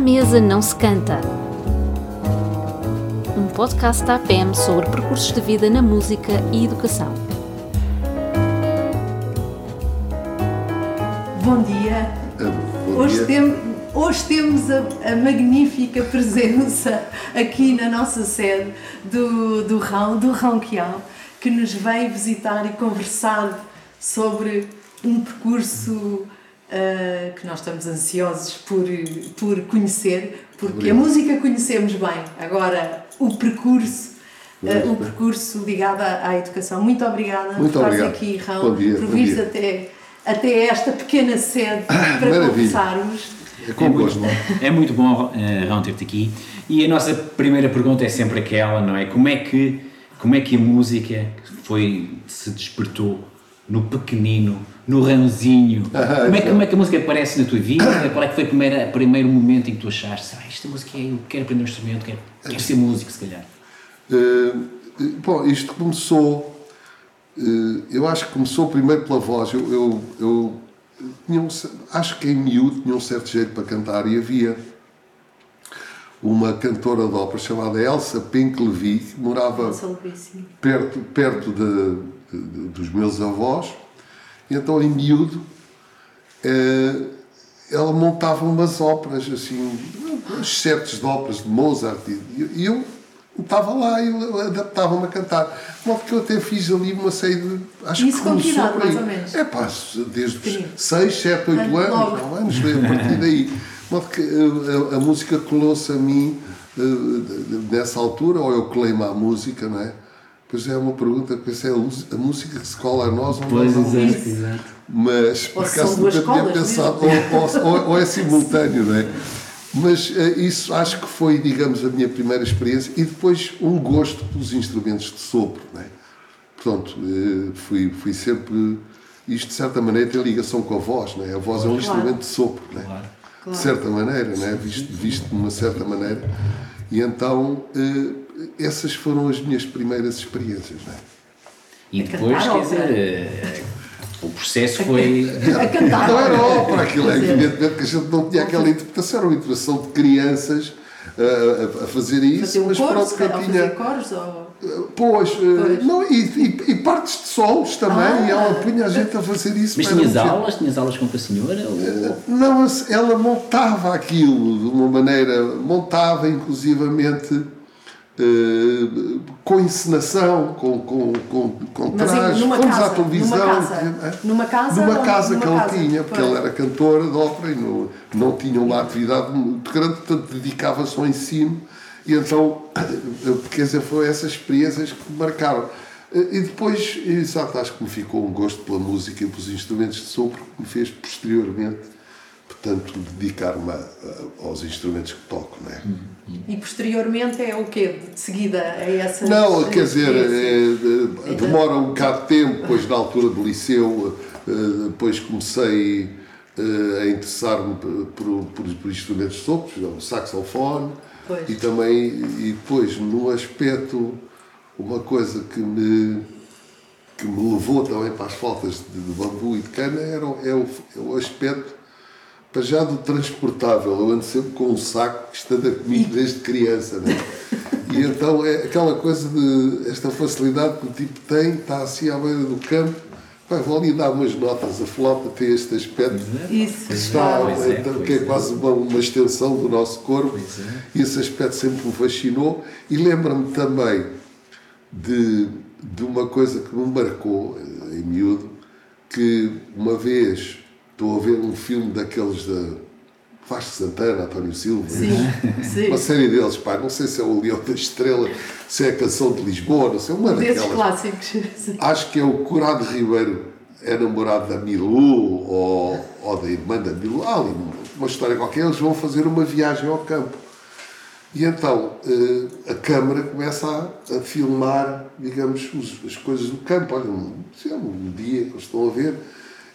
mesa não se canta. Um podcast da APM sobre percursos de vida na música e educação. Bom dia. Bom Hoje, dia. tem- hoje temos a, a magnífica presença aqui na nossa sede do, do Rão, do Rão Quião, que nos veio visitar e conversar sobre um percurso ah, que nós estamos ansiosos por, por conhecer, porque a música conhecemos bem, agora o percurso. ah, o percurso ligado à, à educação. Muito obrigada Muito por estares obrigado. aqui, Rão, Bom dia, por bom vires dia. até, até esta pequena sede para maravilha. conversarmos. É É muito, gosto. é muito bom uh, Rão ter-te aqui. E a nossa primeira pergunta é sempre aquela, não é? Como é que, como é que a música foi, se despertou no pequenino, no rãozinho? Ah, como, é, que- então. como é que a música aparece na tua vida? Qual é que foi o primeiro, primeiro momento em que tu achaste, ah, esta música é, eu quero aprender um instrumento, quero, quero ser músico, se calhar? Eh, bom, isto começou. eh, eu acho que começou primeiro pela voz. Eu, eu, eu tinha um acho que em miúdo tinha um certo jeito para cantar e havia uma cantora de ópera chamada Elsa Pink Levy que morava perto, perto de, de- de- dos meus avós. Então, em miúdo, eh, ela montava umas óperas, assim, uns certos de óperas de Mozart. E, eu estava lá e eu adaptava-me a cantar. De modo que eu até fiz ali uma série de. Acho Isso que com que começou idade, por aí. mais ou menos? É pá, desde Pequenino. 6, 7, 8 Ah, anos, logo. 9 anos, a partir daí. De modo que eh, a, a música colou-se a mim eh, nessa altura, ou eu colei-me à música, não é? Pois é uma pergunta, pensei, a, luz- a música que se cola a nós ou Pois, nós não? exato, exato. Mas por Ou acaso nunca tinha pensado, ou, ou- ou- é simultâneo, não é? Mas eh, isso acho que foi, digamos, a minha primeira experiência e depois um gosto pelos instrumentos de sopro, não é? Portanto, eh, fui, fui sempre. Isto, de certa maneira, tem ligação com a voz, não é? A voz é um instrumento de sopro, não é? Claro. De certa maneira, não é? Visto, visto de uma certa maneira. E então, eh, essas foram as minhas primeiras experiências, não é? E depois, quer dizer, eh, o processo foi. A cantar. Não era ópera, aquilo é evidentemente que a gente não tinha aquela interpretação, era uma interpretação de crianças uh, a, a fazer isso, Fazer um mas coro, pronto, tinha. coros ou... Pois, uh, Pois. Não, e, e- e partes de solos também, Ah. e ela punha a gente a fazer isso. Mas tinhas aulas? Tinhas aulas com a senhora? Ou... Não, ela montava aquilo de uma maneira, montava inclusivamente. Uh, com encenação, com, com, com, com trajes, numa fomos casa, à televisão. numa casa, eh, numa casa numa ou casa numa que casa? tinha, porque ela era cantora de ópera e não, não tinha uma atividade muito grande, portanto dedicava-se ao ensino e então, quer dizer, foram essas experiências que me marcaram. E depois, exato, acho que me ficou um gosto pela música e pelos instrumentos de sopro que me fez posteriormente, portanto, dedicar-me a- aos instrumentos que toco, não é? E posteriormente é o quê? De seguida a essas... Não, quer dizer, eh, eh, demora um bocado de tempo, depois na altura do liceu, eh, depois comecei eh, a interessar-me por, por, por- instrumentos de sopros, o saxofone, Pois. e também, e depois, num aspecto, uma coisa que me, que me levou também para as faltas de, de bambu e de cana era, é, o, é o aspecto para já do transportável. Eu ando sempre com um saco que anda comigo desde criança. Né? E então é aquela coisa de esta facilidade que o tipo tem, está assim à beira do campo, vai, vou ali dar umas notas. A flauta tem este aspecto Isso, que, está, é, então, que é é. quase uma, uma extensão do nosso corpo. É. E esse aspecto sempre me fascinou. E lembra-me também de, de uma coisa que me marcou eh, em miúdo, que uma vez estou a ver um filme daqueles da Vasco Santana, António Silva, Sim, sim. uma série deles, pá, não sei se é o Leão da Estrela, se é a Canção de Lisboa, não sei, uma Desses daquelas. clássicos. Acho que é o Curado Ribeiro é namorado da Milu ou, ou da irmã da Milu. Há ali uma história qualquer, eles vão fazer uma viagem ao campo. E então eh, a câmara começa a, a filmar, digamos, os- as coisas do campo. Olha, um, lá, um dia que eles estão a ver,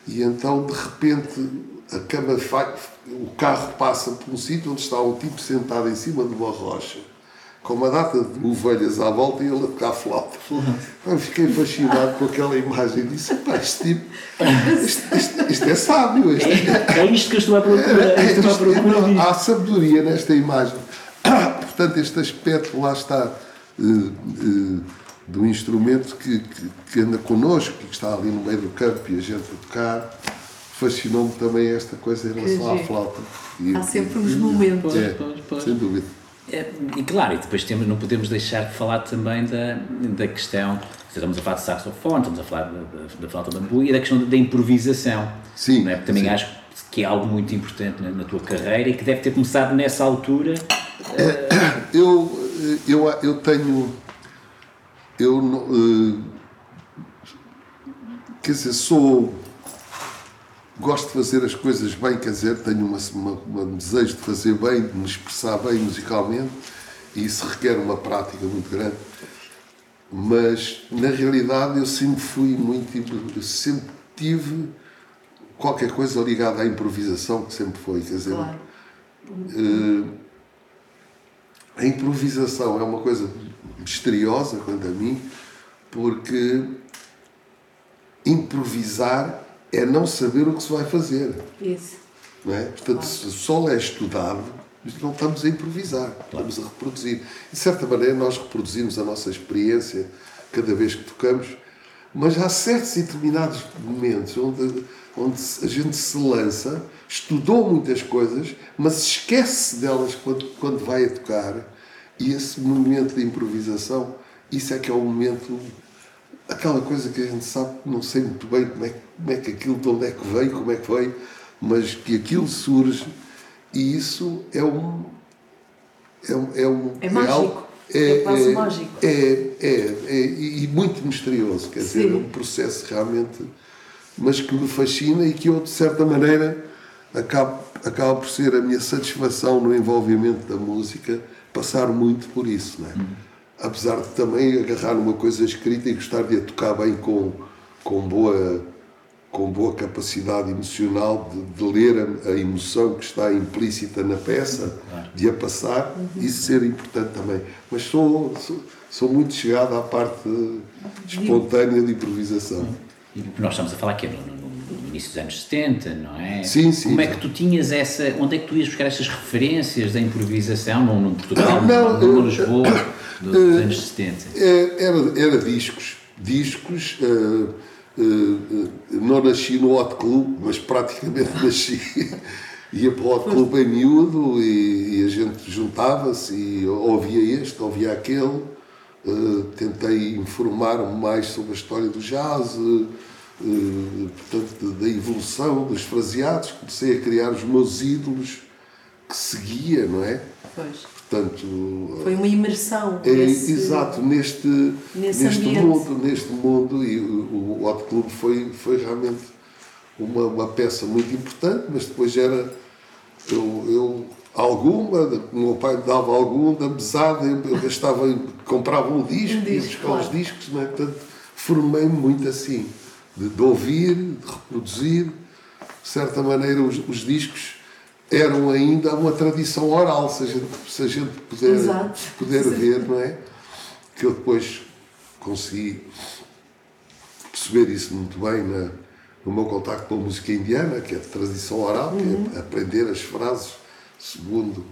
e então de repente a fa- o carro passa por um sítio onde está um tipo sentado em cima de uma rocha, com uma data de ovelhas à volta e ele a tocar flauta. Eu fiquei fascinado com aquela imagem e disse: pá, este tipo, isto, isto- isto é sábio. Isto é, É isto que eu estou à procura. é, Estou à isto- procura não, há sabedoria nesta imagem. Portanto, este aspecto lá está eh, eh, do instrumento que, que, que anda connosco, que está ali no meio do campo e a gente a tocar, fascinou-me também esta coisa em relação à flauta. E- Há sempre uns momentos. É, Pois, pois. sem dúvida. É, E claro, e depois temos, não podemos deixar de falar também da, da questão, estamos a falar de saxofone, estamos a falar da, flauta de bambu e da questão da, improvisação. Sim, Não é? Também sim. acho que é algo muito importante na, na tua carreira e que deve ter começado nessa altura. Eu, eh, eu, eu tenho. Eu não, eh, quer dizer, sou. Gosto de fazer as coisas bem, quer dizer, tenho uma, uma, um desejo de fazer bem, de me expressar bem musicalmente, e isso requer uma prática muito grande. Mas, na realidade, eu sempre fui muito. Sempre tive qualquer coisa ligada à improvisação, que sempre foi, quer dizer. Claro. A improvisação é uma coisa misteriosa quanto a mim, porque improvisar é não saber o que se vai fazer. Isso. Não é? Portanto, se o solo é estudado, não estamos a improvisar, estamos a reproduzir. De certa maneira, nós reproduzimos a nossa experiência cada vez que tocamos, mas há certos e determinados momentos onde, onde a gente se lança, estudou muitas coisas, mas esquece delas quando, quando vai a tocar, e esse momento de improvisação, isso é que é o momento aquela coisa que a gente sabe, não sei muito bem como é, que- como é que aquilo, de onde é que veio, como é que veio, mas que aquilo surge e isso é um. É, um, é, um, É mágico. algo- É quase mágico. É, é, é, e muito misterioso, quer dizer, Sim. é um processo realmente, mas que me fascina e que eu, de certa maneira, acabo, acaba por ser a minha satisfação no envolvimento da música, passar muito por isso, não é? Apesar de também agarrar numa coisa escrita e gostar de a tocar bem com, com, boa, com boa capacidade emocional de, de ler a, a emoção que está implícita na peça, de a passar, isso ser importante também. Mas sou, sou, sou muito chegado à parte espontânea de improvisação. E nós estamos a falar que é no, no- no início dos anos 70, não é? Sim, sim, Como é que tu tinhas essa. Onde é que tu ias buscar estas referências da improvisação? Num, num Portugal, Não, num eu- Lisboa do- dos anos 70? É, Era, era discos. Discos. eh, eh, eh, não nasci no Hot Club, mas praticamente nasci. Ia para o Hot Club em miúdo e, e a gente juntava-se e ouvia este, ouvia aquele. Eh, tentei informar-me mais sobre a história do jazz, eh, eh, portanto, da evolução dos fraseados. Comecei a criar os meus ídolos que seguia, não é? Pois. Portanto, Foi uma imersão. é, nesse- exato, neste, neste ambiente. mundo, neste mundo, e o, o Hot Club foi, foi realmente uma, uma peça muito importante, mas depois era eu, eu alguma, o meu pai me dava algum da mesada, eu, gastava, comprava um disco, Um ia disco, buscar claro. os discos, não é? portanto formei-me muito assim, de, de ouvir, de reproduzir, de certa maneira os, os discos eram ainda uma tradição oral, se a gente, se a gente puder, Exato. puder Sim. ver, não é? Que eu depois consegui perceber isso muito bem na, no meu contacto com a música indiana, que é de tradição oral, que Uhum. é aprender as frases segundo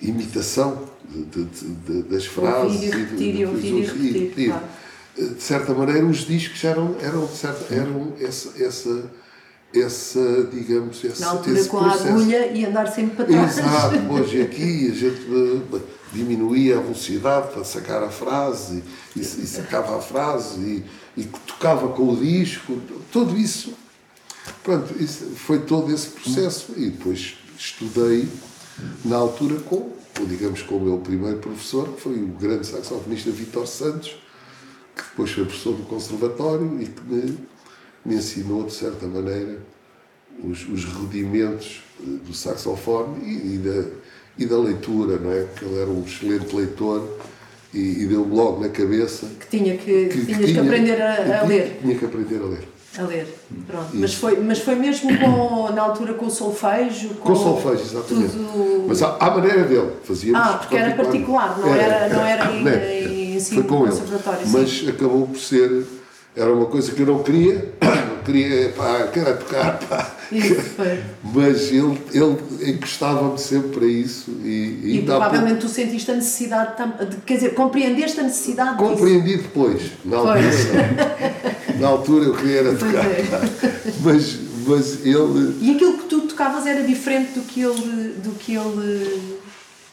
imitação de- de- de- das frases. Ouvir e repetir, e ouvir e repetir, claro. De certa maneira, os discos eram, eram, de certa, eram essa, essa, essa, digamos, essa, Na altura esse com a processo. agulha e andar sempre para trás. Exato, hoje aqui a gente diminuía a velocidade para sacar a frase e, e sacava a frase e, e tocava com o disco, tudo isso. Pronto, isso foi todo esse processo e depois estudei na altura com, digamos, com o meu primeiro professor, que foi o grande saxofonista Vitor Santos, depois foi professor do conservatório e que me, me ensinou, de certa maneira, os, os rudimentos eh, do saxofone e, e da, e da leitura, não é? Porque ele era um excelente leitor e, e deu-me logo na cabeça Que tinha que, tinhas que aprender a, a tinha- ler. Tinha que aprender a ler. A ler. Pronto. Mas foi, mas foi mesmo com, na altura com solfejo? Com solfejo, exatamente. Tudo... Mas à, à maneira dele, fazíamos. Ah, porque era particular, não Era, era, não era em, né? Ensino foi com ele. conservatório. sim. Mas acabou por ser. Era uma coisa que eu não queria, não queria, pá, quero tocar, pá. Isso foi. Mas ele, ele encostava-me sempre a isso e, E pouco- provavelmente tu sentiste a necessidade, de, quer dizer, compreendeste a necessidade disso. Compreendi depois, na altura. Na altura eu queria era tocar. é. Mas, mas ele. E aquilo que tu tocavas era diferente do que ele, do que ele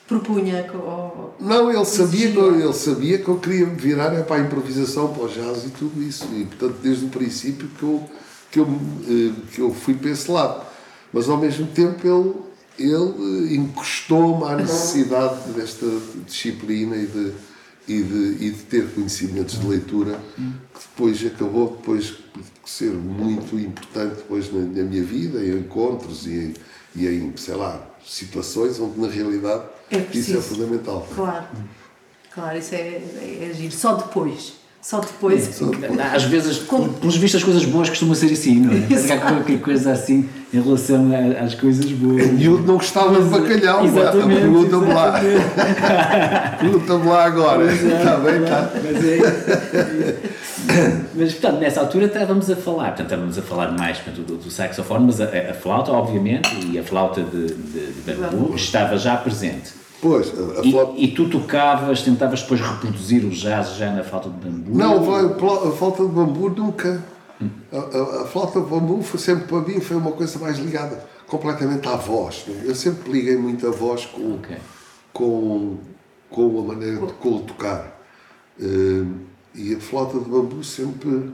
propunha? ou- Não, ele sabia, que ele sabia que eu queria me virar é, para a improvisação, para o jazz e tudo isso. E portanto, desde o princípio que eu, que eu, eh, que eu fui para esse lado. Mas ao mesmo tempo ele, ele eh, encostou-me à necessidade desta disciplina e de, e de, e de ter conhecimentos de leitura, que depois acabou depois por ser muito importante depois na, na minha vida, em encontros e e em, sei lá, situações onde na realidade É isso é fundamental. Claro, claro, isso é, é, é giro. Só depois. Só depois. Às vezes, Com- pelos vistos, as coisas boas costumam ser assim, não é? Que há Exato. qualquer coisa assim em relação a- às coisas boas. O miúdo não gostava de bacalhau, pergunta-me lá. Pergunta-me lá agora. Está bem, está. Mas, é... mas, portanto, nessa altura estávamos a falar, portanto, estávamos a falar mais portanto, do, do saxofone, mas a, a flauta, obviamente, e a flauta de, de, de bambu estava já presente. Pois, a, a E, flauta. e tu tocavas, tentavas depois reproduzir o jazz já na flauta de bambu? Não, a flauta de bambu nunca. A, a- a flauta de bambu foi sempre para mim foi uma coisa mais ligada completamente à voz. né? Eu sempre liguei muito a voz com, Ok. com, com a maneira de com o tocar. Eh, e a flauta de bambu sempre,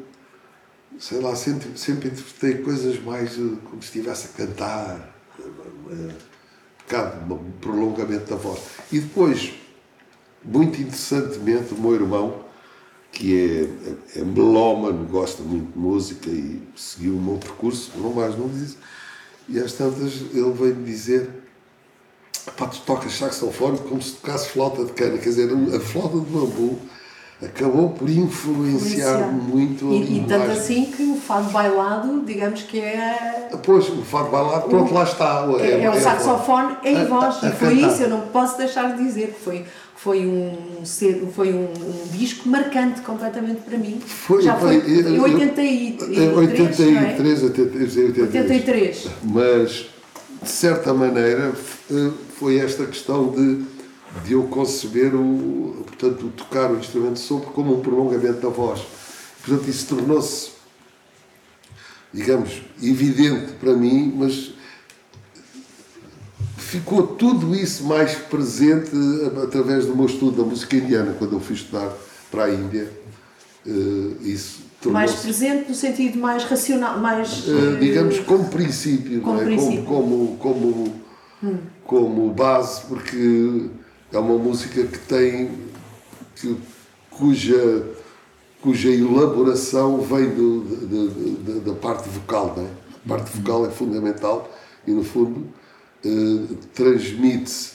sei lá, sempre, sempre interpretei coisas mais eh, como se estivesse a cantar, eh, eh, um bocado um prolongamento da voz. E depois, muito interessantemente, o meu irmão, que é, é, é melómano, gosta muito de música e seguiu o meu percurso, não mais não diz, e às tantas ele veio-me dizer pá, tu tocas saxofone como se tocasses flauta de cana, quer dizer, a flauta de bambu acabou por influenciar Influenciar. muito a E, e tanto linguagem. assim que o fado bailado, digamos que é. Pois, o fado bailado, pronto, lá está. É, é o a saxofone em a- voz. a E foi cantar. isso, eu não posso deixar de dizer que foi, foi, um, foi um, um disco marcante completamente para mim. Foi, Já foi em eu- 83, Em não é? 83, 83, 83. Mas, de certa maneira, f- foi esta questão de, de eu conceber o, portanto, o tocar o instrumento de som como um prolongamento da voz. Portanto, isso tornou-se, digamos, evidente para mim, mas ficou tudo isso mais presente através do meu estudo da música indiana, quando eu fui estudar para a Índia. Eh, Isso Mais presente no sentido mais racional, mais. Uh, digamos como princípio, como é? princípio. Como, como, como, como base, porque é uma música que tem que, cuja, cuja elaboração vem do, da- da- parte vocal, não é? A parte vocal é fundamental e no fundo uh, transmite-se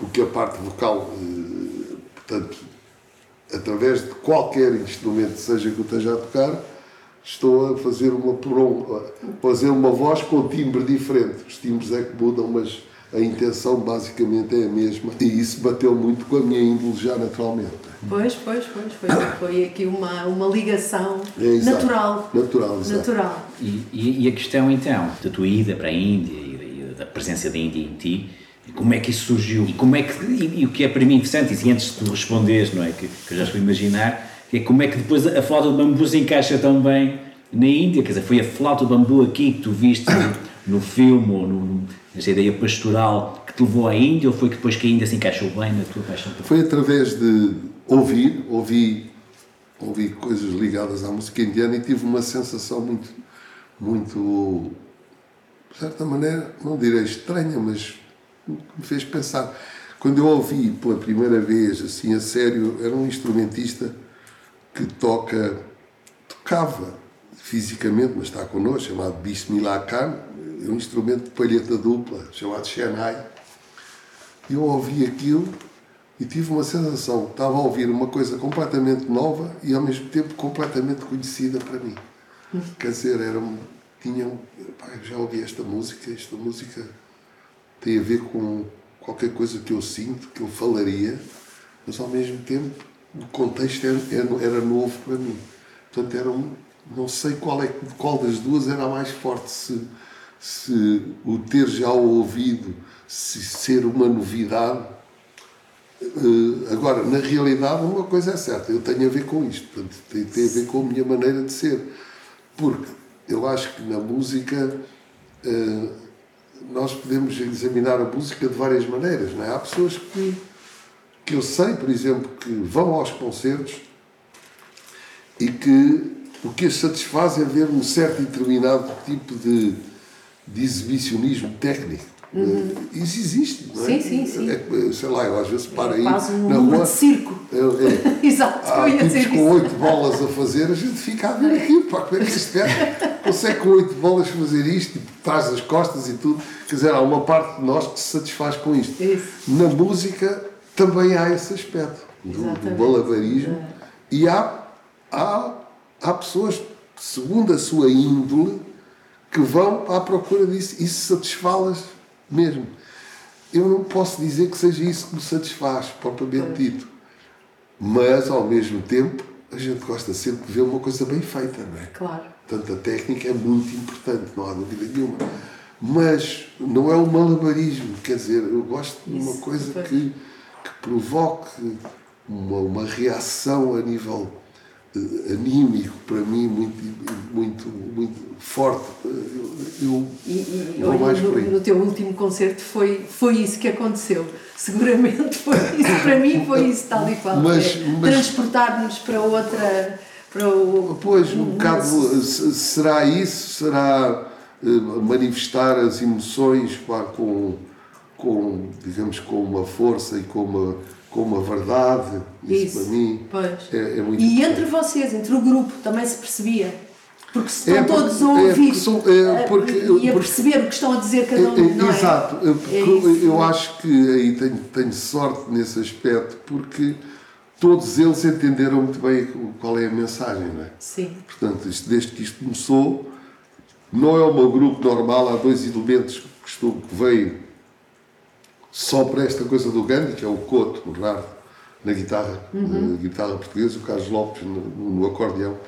o que a parte vocal, uh, portanto, através de qualquer instrumento, seja que eu esteja a tocar, estou a fazer uma, fazer uma voz com timbre diferente. Os timbres é que mudam, mas a intenção basicamente é a mesma. E isso bateu muito com a minha índole já naturalmente. Pois, pois, pois. Foi, foi aqui uma, uma ligação É, exato. natural. Natural, exato. Natural. E, e- e a questão então, da tua ida para a Índia e, e da presença da Índia em ti, como é que isso surgiu? E, como é que, e, e o que é para mim interessante, e antes de tu responderes, não é? Que, que eu já estou a imaginar, é como é que depois a flauta de bambu se encaixa tão bem na Índia, quer dizer, foi a flauta de bambu aqui que tu viste no, no filme, ou no, nessa ideia pastoral que te levou à Índia, ou foi que depois que a Índia se encaixou bem na tua paixão? Foi através de ouvir, ouvi, ouvi coisas ligadas à música indiana e tive uma sensação muito, muito, de certa maneira, não direi estranha, mas me fez pensar. Quando eu ouvi pela primeira vez, assim, a sério, era um instrumentista que toca, tocava fisicamente, mas está connosco, chamado Bismillah Khan, é um instrumento de palheta dupla, chamado Chennai. E eu ouvi aquilo e tive uma sensação, estava a ouvir uma coisa completamente nova e ao mesmo tempo completamente conhecida para mim. Quer dizer, era tinha, pá, já ouvi esta música, esta música tem a ver com qualquer coisa que eu sinto, que eu falaria, mas ao mesmo tempo o contexto era, era, era novo para mim. Portanto, era um, não sei qual, é, qual das duas era mais forte, se, se o ter já ouvido, se ser uma novidade. Uh, agora, na realidade, uma coisa é certa, eu tenho a ver com isto, portanto, tem, tem a ver com a minha maneira de ser. Porque eu acho que na música uh, nós podemos examinar a música de várias maneiras. Não é? Há pessoas que, que eu sei, por exemplo, que vão aos concertos e que o que as satisfaz é ver um certo e determinado tipo de, de exibicionismo técnico. Uhum. Isso existe, não é? Sim, sim, sim. É, sei lá, eu às vezes paro é aí. Quase um na rua, de circo. É, é, Exato, há eu ia dizer com oito bolas a fazer, a gente fica a ver aquilo. Pá, como é que este gajo consegue com oito bolas fazer isto, tipo, trás das costas e tudo? Quer dizer, há uma parte de nós que se satisfaz com isto. Isso. Na música também há esse aspecto do, do balabarismo é. e há, há há pessoas, segundo a sua índole, que vão à procura disso e satisfá-las mesmo. Eu não posso dizer que seja isso que me satisfaz, propriamente dito. Mas, ao mesmo tempo, a gente gosta sempre de ver uma coisa bem feita, não é? Claro. Portanto, a técnica é muito importante, não há dúvida nenhuma. Mas não é o malabarismo, quer dizer, eu gosto de uma coisa que, que provoque uma, uma reação a nível anímico para mim muito muito muito forte. Eu, e, e olha, no, no, teu último concerto foi foi isso que aconteceu. Seguramente foi isso para mim foi isso tal e qual. Mas, é, mas transportar-nos para outra para o pois um bocado será isso? Será eh, manifestar as emoções com com digamos com uma força e com uma com uma verdade, isso, isso para mim é, é, muito E importante. entre vocês, entre o grupo, também se percebia? Porque se estão é porque, todos a ouvir é são, é porque, e a perceber o que estão a dizer cada um, é, não é? Exato, eu, eu acho que aí tenho, tenho sorte nesse aspecto, porque todos eles entenderam muito bem qual é a mensagem, não é? Sim. Portanto, isto, desde que isto começou, não é o meu grupo normal, há dois elementos que, estou, que veio só para esta coisa do Gandhi, que é o Coto, o na guitarra, uhum. na guitarra portuguesa, o Carlos Lopes no, no, acordeão.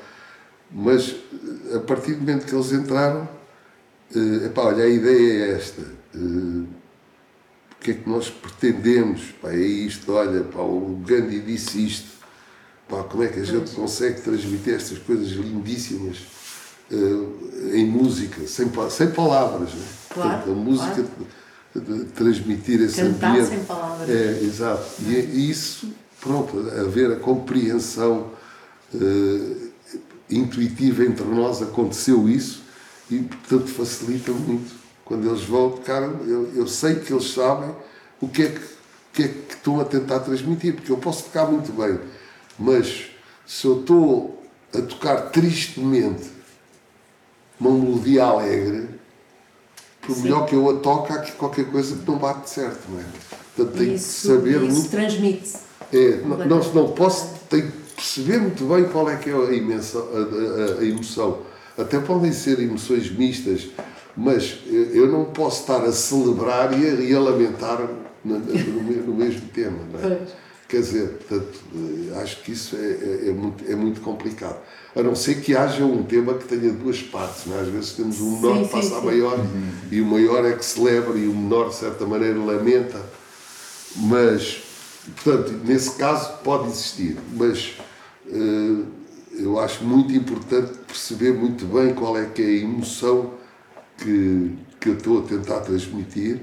Mas a partir do momento que eles entraram, uh, epá, olha, a ideia é esta. Uh, o que é que nós pretendemos? Pá, é isto, olha, pá, o Gandhi disse isto. Pá, como é que a gente consegue transmitir estas coisas lindíssimas uh, em música, sem, sem palavras? Né? Claro, Portanto, a música. Claro transmitir esse Cantar ambiente. sem palavras. É, exato. E, é isso, pronto, haver a compreensão uh, intuitiva entre nós, aconteceu isso e, portanto, facilita muito. Quando eles vão cara, eu, eu sei que eles sabem o que é que, que é que estão a tentar transmitir, porque eu posso tocar muito bem, mas se eu estou a tocar tristemente uma melodia alegre, por melhor que eu a toque, há aqui qualquer coisa que não bate certo, não é? Portanto, tenho isso, que saber isso muito. transmite-se. É, não, não, não posso, tenho que perceber muito bem qual é que é a, imensa, a, a, a emoção. Até podem ser emoções mistas, mas eu não posso estar a celebrar e a, e a lamentar no, no, no, mesmo tema, não é? Quer dizer, portanto, eh, acho que isso é, é, é, muito, é muito complicado. A não ser que haja um tema que tenha duas partes. Não é? Às vezes temos um menor sim, que passa sim, a maior uhum. e o maior é que celebra e o menor, de certa maneira, lamenta. Mas, portanto, nesse caso pode existir. Mas uh, eu acho muito importante perceber muito bem qual é que é a emoção que, que eu estou a tentar transmitir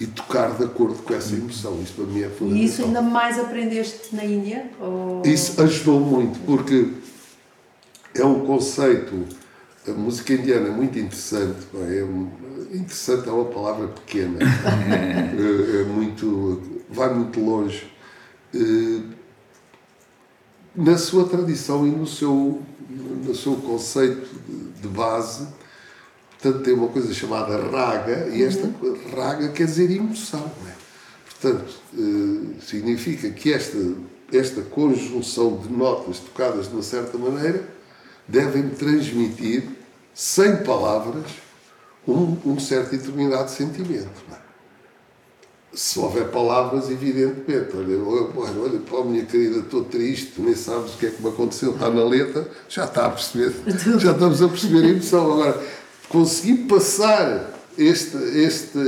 e tocar de acordo com essa emoção. Isso para mim é fundamental. E isso ainda mais aprendeste na Índia? Ou... Isso ajudou muito, porque é um conceito. A música indiana é muito interessante. É, interessante é uma palavra pequena. é, é, muito. vai muito longe. É, na sua tradição e no seu, no seu conceito de base, portanto, tem uma coisa chamada raga, e esta uhum. raga quer dizer emoção. É? Portanto, é, significa que esta, esta conjunção de notas tocadas de uma certa maneira devem transmitir, sem palavras, um, um certo e determinado sentimento. É? se houver palavras, evidentemente. Olha, olha, olha pá, minha querida, estou triste, nem sabes o que é que me aconteceu, está na letra, já está a perceber, já estamos a perceber a emoção. Agora, conseguir passar este, este,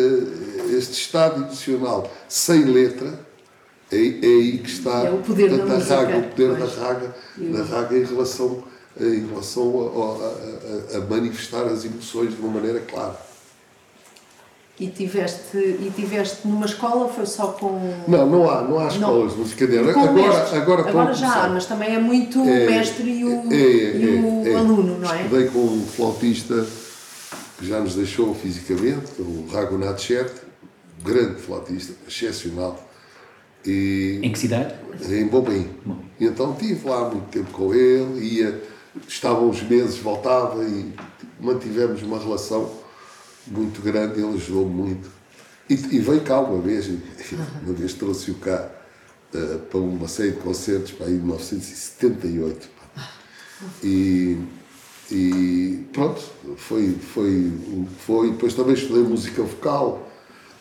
este estado emocional sem letra, é, é aí que está É o poder da raga, o poder pois. da raga, da raga em relação, em relação a- a- a- manifestar as emoções de uma maneira clara. E tiveste, e tiveste numa escola, foi só com. Não, não há, não há escolas de música negra. Com Agora, agora, estão a já há, mas também é muito o É, mestre e o, é, é, e o é, é. aluno, não é? Estudei com um flautista que já nos deixou fisicamente, o Raghunatha Chet, grande flautista, excepcional. E Em que cidade? em Bombaim. E então estive lá muito tempo com ele, ia, estava uns meses, voltava e mantivemos uma relação muito grande, ele ajudou muito. E, e veio cá uma vez, uma vez trouxe-o cá eh, para uma série de concertos para aí em 1978. pá. E, e pronto, foi, foi, foi. Depois também estudei música vocal,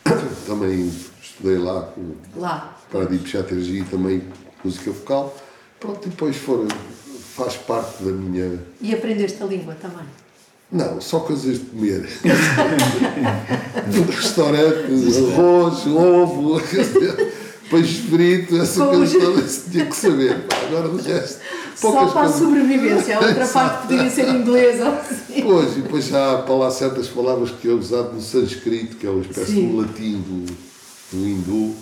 também estudei lá com Lá. para de Chatterjee também música vocal. Pronto, depois foram, faz parte da minha. E aprendeste a língua também. Não, só coisas de comer. Restaurante, arroz, ovo, peixe frito, essa Como coisa toda se tinha que saber. pá. Agora de resto, Só para a sobrevivência. A outra parte poderia ser inglesa. ou assim. Pois, e depois já há para lá certas palavras que é usado no sânscrito, que é uma espécie Sim. de latim do, do hindu,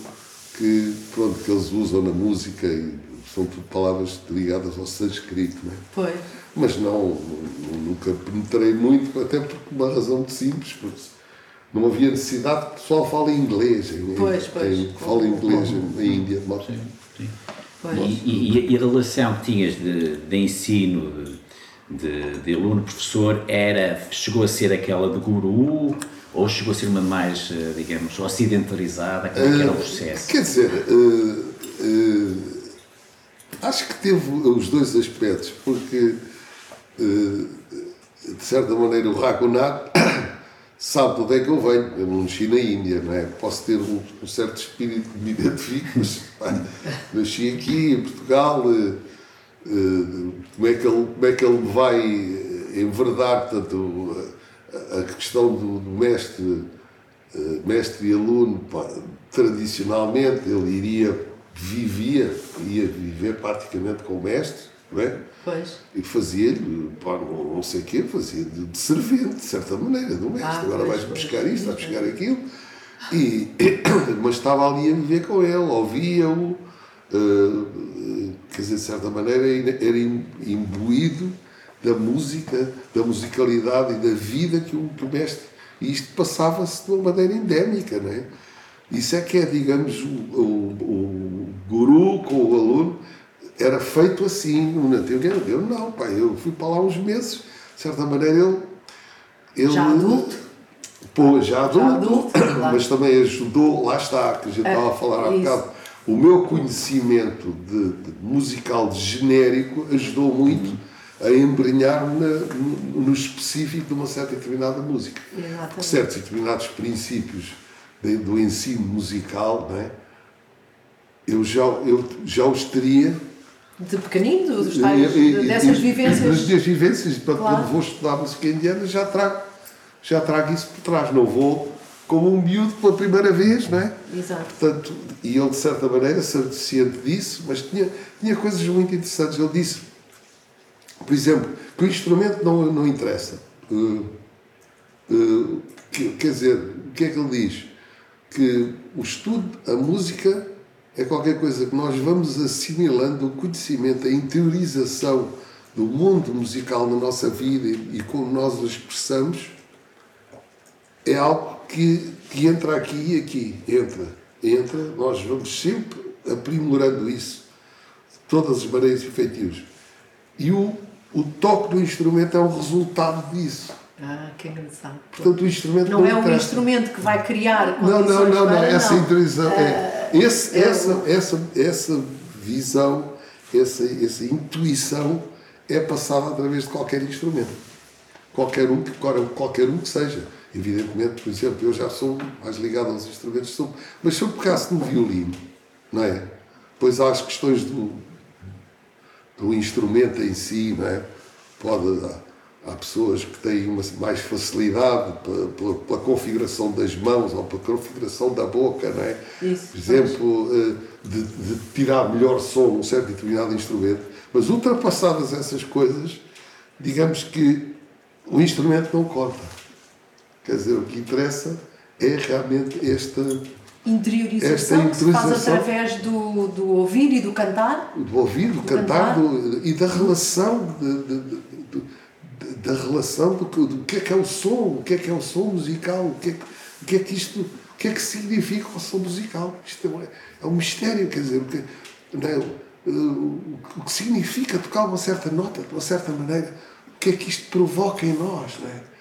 que, pronto, que eles usam na música e são tudo palavras ligadas ao sânscrito, não é? Pois. Mas não, nu- nunca penetrei muito, até por uma razão muito simples, porque não havia necessidade que o pessoal fale inglês, em, Pois, pois. em, fale inglês na Índia. mas- Pois. E, e- e a relação que tinhas de, de ensino, de, de, aluno-professor, era, chegou a ser aquela de guru ou chegou a ser uma mais, eh, digamos, ocidentalizada? Como é que era o processo? Quer dizer, eh, eh, acho que teve os dois aspectos, porque eh, de certa maneira o Raghunath sabe de onde é que eu venho. Eu não nasci na Índia, não é? Posso ter um, certo espírito que me identifico, mas nasci aqui em Portugal. eh, eh, como, é que ele, como é que ele vai enverdar tanto a, questão do, mestre mestre e aluno, tradicionalmente ele iria, vivia, ia viver praticamente com o mestre, não é? Pois. E fazia-lhe, não, não sei o quê, fazia de, de servente, de certa maneira, do mestre. Ah, Agora vais buscar isto, vais buscar aquilo. E, mas estava ali a viver com ele, ouvia-o, eh, quer dizer, de certa maneira era im- imbuído da música, da musicalidade e da vida que o, que o mestre. E isto passava-se de uma maneira endémica, não é? Isso é que é, digamos, o, o, o guru com o aluno era feito assim, teoria. Eu não, pai, eu fui para lá uns meses, de certa maneira ele. ele Já adulto? Pô, já adulto, adulto, claro. mas também ajudou, lá está, que a gente É, estava a falar há isso. bocado. O meu conhecimento de, de musical de genérico ajudou muito a embrenhar-me no, no específico de uma certa determinada música. Exatamente. Certos determinados princípios de- do ensino musical, não é? eu, já, eu já os teria De pequenino, dos tais, dessas vivências. Das minhas vivências, Claro. quando vou estudar música indiana, já trago, já trago isso por trás. Não vou como um miúdo pela primeira vez, não é? Exato. Portanto, e ele, de certa maneira, sendo ciente disso, mas tinha, tinha coisas muito interessantes. Ele disse, por exemplo, que o instrumento não, não interessa. Uh, uh, que- quer dizer, o que é que ele diz? Que o estudo, a música, é qualquer coisa que nós vamos assimilando o conhecimento, a interiorização do mundo musical na nossa vida e, como nós o expressamos, é algo que, que entra aqui e aqui. Entra, entra, nós vamos sempre aprimorando isso, de todas as maneiras e feitios. E o, o toque do instrumento é um resultado disso. Ah, que engraçado. Portanto, o instrumento não, Não é um instrumento que vai criar Não, não, não, não. Essa não. É, esse, é essa, essa, essa visão, essa, essa intuição é passada através de qualquer instrumento. qualquer um, que, qualquer um que seja. Evidentemente, por exemplo, eu já sou mais ligado aos instrumentos, sou, mas se eu pegasse no violino, não é? Pois há as questões do, do instrumento em si, não é? Pode, há, pessoas que têm uma, mais facilidade pela, pela, configuração das mãos ou pela configuração da boca, não é? Isso, Por exemplo, eh, de, de tirar melhor som num certo determinado instrumento, mas ultrapassadas essas coisas, digamos que o instrumento não conta. Quer dizer, o que interessa é realmente esta interiorização, que se faz através do, do ouvir e do cantar. Do ouvir, do, do cantar, cantar. Do, e da relação de, de, da relação do, do que é que é o som, o que é que é o som musical, o que é, o que, é que isto, o que é que significa o som musical. Isto é, é um mistério, quer dizer, o que, é, o que significa tocar uma certa nota, de uma certa maneira, o que é que isto provoca em nós, não é?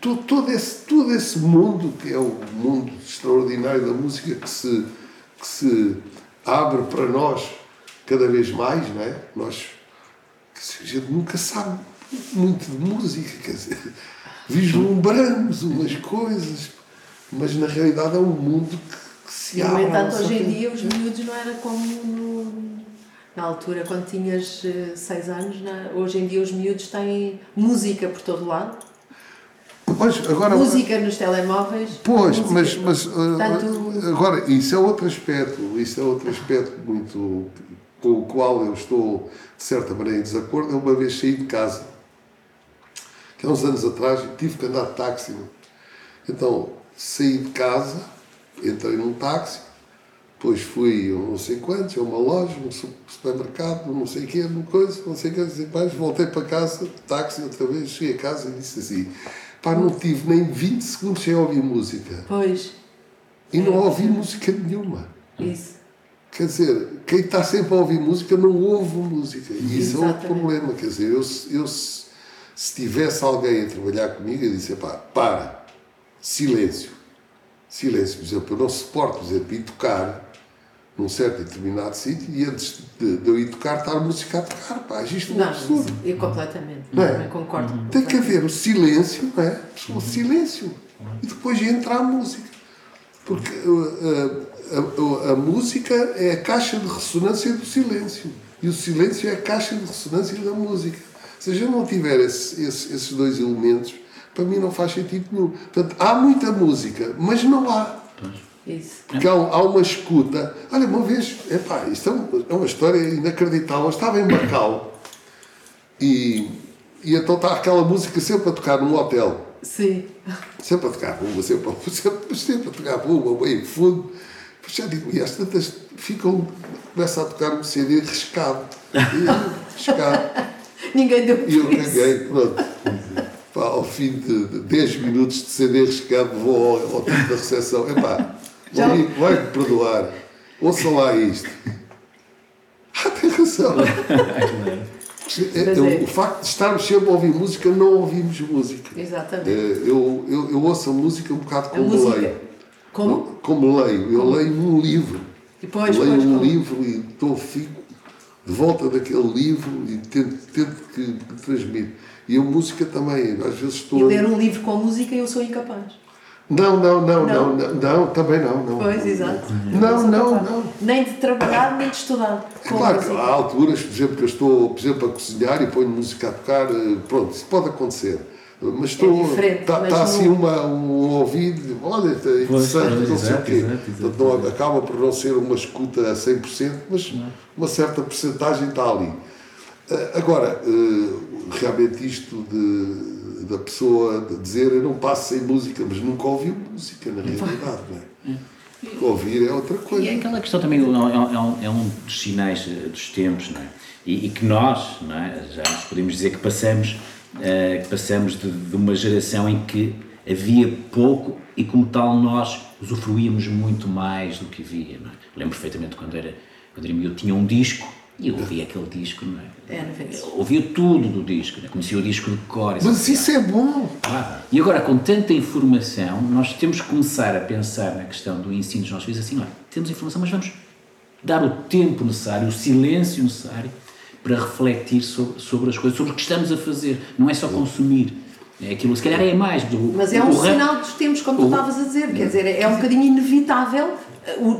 todo, todo, esse, todo esse mundo, que é o mundo extraordinário da música, que se, que se abre para nós cada vez mais, não é? Nós, que a gente nunca sabe muito de música, quer dizer, vislumbramos umas coisas, mas na realidade é um mundo que, que se abre. No entanto, hoje em dia os miúdos não era como no, na altura, quando tinhas eh, seis anos, hoje em dia os miúdos têm música por todo lado Pois, agora, música nos telemóveis. Pois, mas, mas Tanto... agora, isso é outro aspecto, isso é outro aspecto muito com o qual eu estou, de certa maneira, em desacordo. Eu uma vez saí de casa, que há uns anos atrás, tive que andar de táxi. Então, saí de casa, entrei num táxi, depois fui a não sei quantos, a uma loja, um supermercado, não sei o quê, uma coisa, não sei o quê, mais, voltei para casa, táxi outra vez, cheguei a casa e disse assim Pá, não tive nem 20 segundos sem ouvir música. Pois. E não ouvi música nenhuma. Isso. Quer dizer, quem está sempre a ouvir música não ouve música. E isso Exatamente. é um problema. Quer dizer, eu, eu se, se tivesse alguém a trabalhar comigo, eu disse, pá, para, silêncio. Silêncio. Por exemplo, eu não suporto, por exemplo, ir tocar num certo e determinado sítio e antes de, de, eu ir tocar, estar a música a tocar. Pá, isto é um absurdo. Eu completamente. Não é? concordo. Uhum. Tem que haver o silêncio, não é? O silêncio. E depois entra a música. Porque a, a, a, a, música é a caixa de ressonância do silêncio. E o silêncio é a caixa de ressonância da música. Se a gente não tiver esse, esse, esses dois elementos, para mim não faz sentido nenhum. Portanto, há muita música, mas não há. Isso. Porque há, há, uma escuta. Olha, uma vez, epá, isto é, um, é uma história inacreditável. Eu estava em Macau e, e então está aquela música sempre a tocar num hotel. Sim. Sempre a tocar pumba, sempre, sempre, sempre a tocar pumba, bem fundo. Pois já digo, e às tantas ficam, começa a tocar um CD riscado. riscado. Ninguém deu E eu caguei, pronto. Pá, ao fim de 10 minutos de CD riscado, vou ao, ao tempo da recepção. Epá, vai-me perdoar. Ouça lá isto. Ah, tem razão. É, é, o facto de estarmos sempre a ouvir música, não ouvimos música. Exatamente. É, eu, eu, eu ouço a música um bocado como música. leio. Como? Como leio. Eu como? leio um livro. Depois, leio depois, um como? livro e estou, fico volta daquele livro e tento, tento que, transmite. E a música também, às vezes estou. E ler um livro com música eu sou incapaz. Não, não, não, não, não, não, também não, não. Pois, exato. Não, não, não. Nem de trabalhar, nem de estudar. Claro que há alturas, por exemplo, que eu estou, por exemplo, a cozinhar e ponho música a tocar, pronto, isso pode acontecer. Mas estou. Está é tá assim uma, um ouvido, olha, é interessante, não sei o quê. Exato, não, acaba por não ser uma escuta a 100%, mas não. uma certa porcentagem está ali. Agora, realmente isto de da pessoa dizer eu não passo sem música, mas nunca ouviu música, na realidade, não é? Porque ouvir é outra coisa. E é aquela questão também, é, é, é um dos sinais eh, dos tempos, não é? E, e que nós, não é? já nos podemos dizer que passamos, uh, que passamos de, de, uma geração em que havia pouco e como tal nós usufruíamos muito mais do que havia, é? Lembro perfeitamente quando era, quando era miúdo, tinha um disco e eu ouvia aquele disco, não é? Era ouvia tudo do disco, né? conhecia o disco de cor. Mas isso é bom! Ah, e agora, com tanta informação, nós temos que começar a pensar na questão do ensino dos nossos filhos assim: olha, temos informação, mas vamos dar o tempo necessário, o silêncio necessário para refletir sobre, sobre as coisas, sobre o que estamos a fazer. Não é só consumir. É aquilo, se calhar é mais. Do, Mas é um sinal dos tempos, como tu estavas a dizer, quer dizer, é um bocadinho inevitável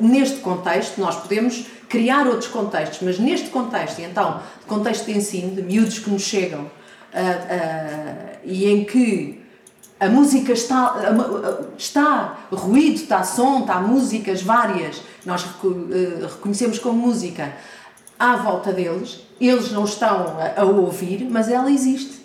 neste contexto, nós podemos criar outros contextos, mas neste contexto, e então, contexto de ensino, de miúdos que nos chegam, uh, uh, e em que a música está, está ruído, está som, está músicas várias, nós reconhecemos como música à volta deles, eles não estão a, ouvir, mas ela existe.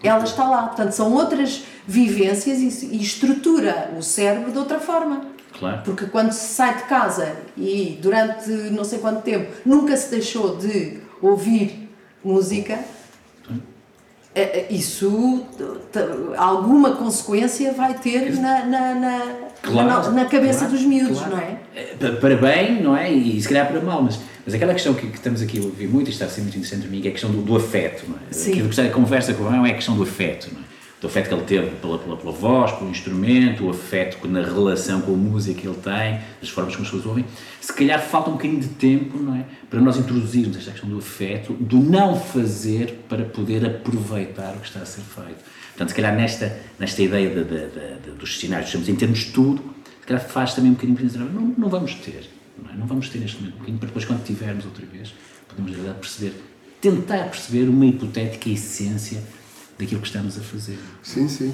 Ela está lá. Portanto, são outras vivências e, e estrutura o cérebro de outra forma. Claro. Porque quando se sai de casa e durante não sei quanto tempo nunca se deixou de ouvir música, é, é, isso alguma consequência vai ter na, na, na, claro, na, na cabeça claro, dos miúdos, não é? é? Para bem, não é? E se calhar para mal, mas, mas aquela questão que, que estamos aqui a ouvir muito e está a ser muito interessante para mim é a questão do, do afeto, não é? Sim. Aquilo que a conversa com o Rão é a questão do afeto, não é? do afeto que ele teve pela, pela, pela, voz, pelo instrumento, o afeto na relação com a música que ele tem, as formas como as pessoas ouvem, se calhar falta um bocadinho de tempo, não é? Para nós introduzirmos esta questão do afeto, do não fazer para poder aproveitar o que está a ser feito. Portanto, se calhar nesta, nesta ideia de, de, de, dos cenários, em termos de tudo, se calhar faz também um bocadinho dizer, não, não vamos ter, não, é? não vamos ter neste momento para depois quando tivermos outra vez, podemos, verdade, perceber, tentar perceber uma hipotética essência daquilo que estamos a fazer. Sim, sim,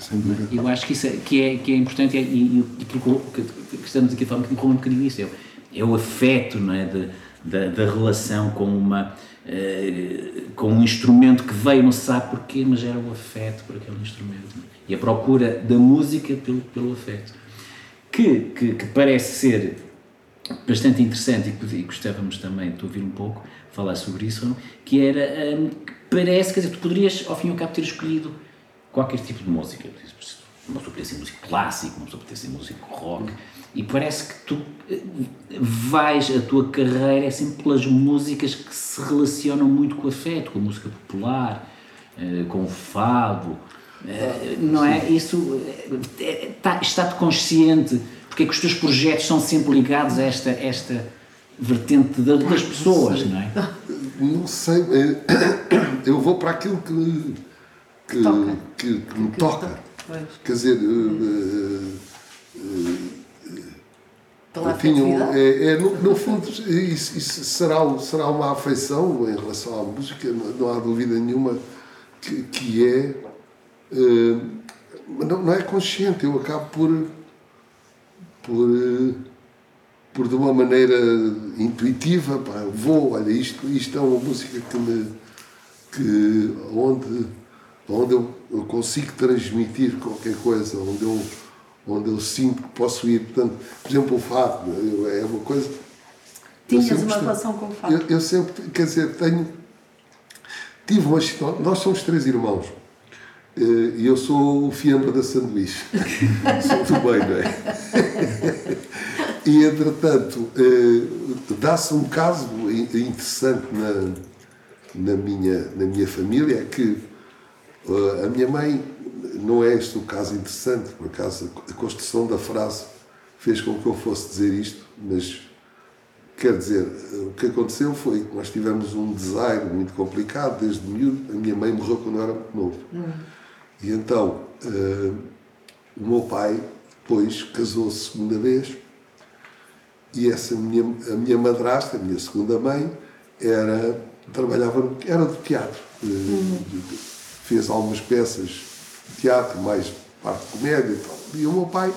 sem dúvida. Eu acho que isso é, que é, que é importante e, e, e aquilo que, que, estamos aqui a falar um um bocadinho isso, é, é o afeto não é, de, da, da relação com uma uh, com um instrumento que veio, não se sabe porquê, mas era o afeto por aquele instrumento. É? E a procura da música pelo, pelo afeto. Que, que, que parece ser bastante interessante e gostávamos também de ouvir um pouco falar sobre isso, que era um, parece, quer dizer, tu poderias ao fim e ao cabo ter escolhido qualquer tipo de música. Uma pessoa podia ser músico clássico, uma pessoa podia ser músico rock, e parece que tu eh, vais, a tua carreira é sempre pelas músicas que se relacionam muito com o afeto, com a música popular, eh, com o fado, eh, não é? Isso está-te consciente, porque é que os teus projetos são sempre ligados a esta, esta vertente das pessoas, não é? Não sei, eu vou para aquilo que, que, que, que me toca. Quer dizer, uh, uh, enfim, é, é, no, no, fundo, isso, isso, será, será uma afeição em relação à música, não há dúvida nenhuma que, que é. Uh, não, não é consciente, eu acabo por. Por por de uma maneira intuitiva, pá, vou, olha, isto, isto é uma música que me, que, onde, onde eu, eu consigo transmitir qualquer coisa, onde eu, onde eu sinto que posso ir. Portanto, por exemplo, o fado é uma coisa. Tinhas uma relação com o fado? Eu, eu, sempre, quer dizer, tenho. Tive uma Nós somos três irmãos. Eh, e eu sou o fiambre da sanduíche. sou do bem, não é? E, entretanto, eh, dá-se um caso interessante na, na, minha, na minha família, é que eh, a minha mãe, não é este o caso interessante, por acaso a construção da frase fez com que eu fosse dizer isto, mas quer dizer, o que aconteceu foi que nós tivemos um desaire muito complicado desde miúdo, a minha mãe morreu quando eu era muito novo. Hum. E então, uh, o meu pai, depois, casou-se segunda vez e essa minha, a minha madrasta, a minha segunda mãe, era, trabalhava, era de teatro. Uhum. Fez algumas peças de teatro, mais parte de comédia e tal. E o meu pai,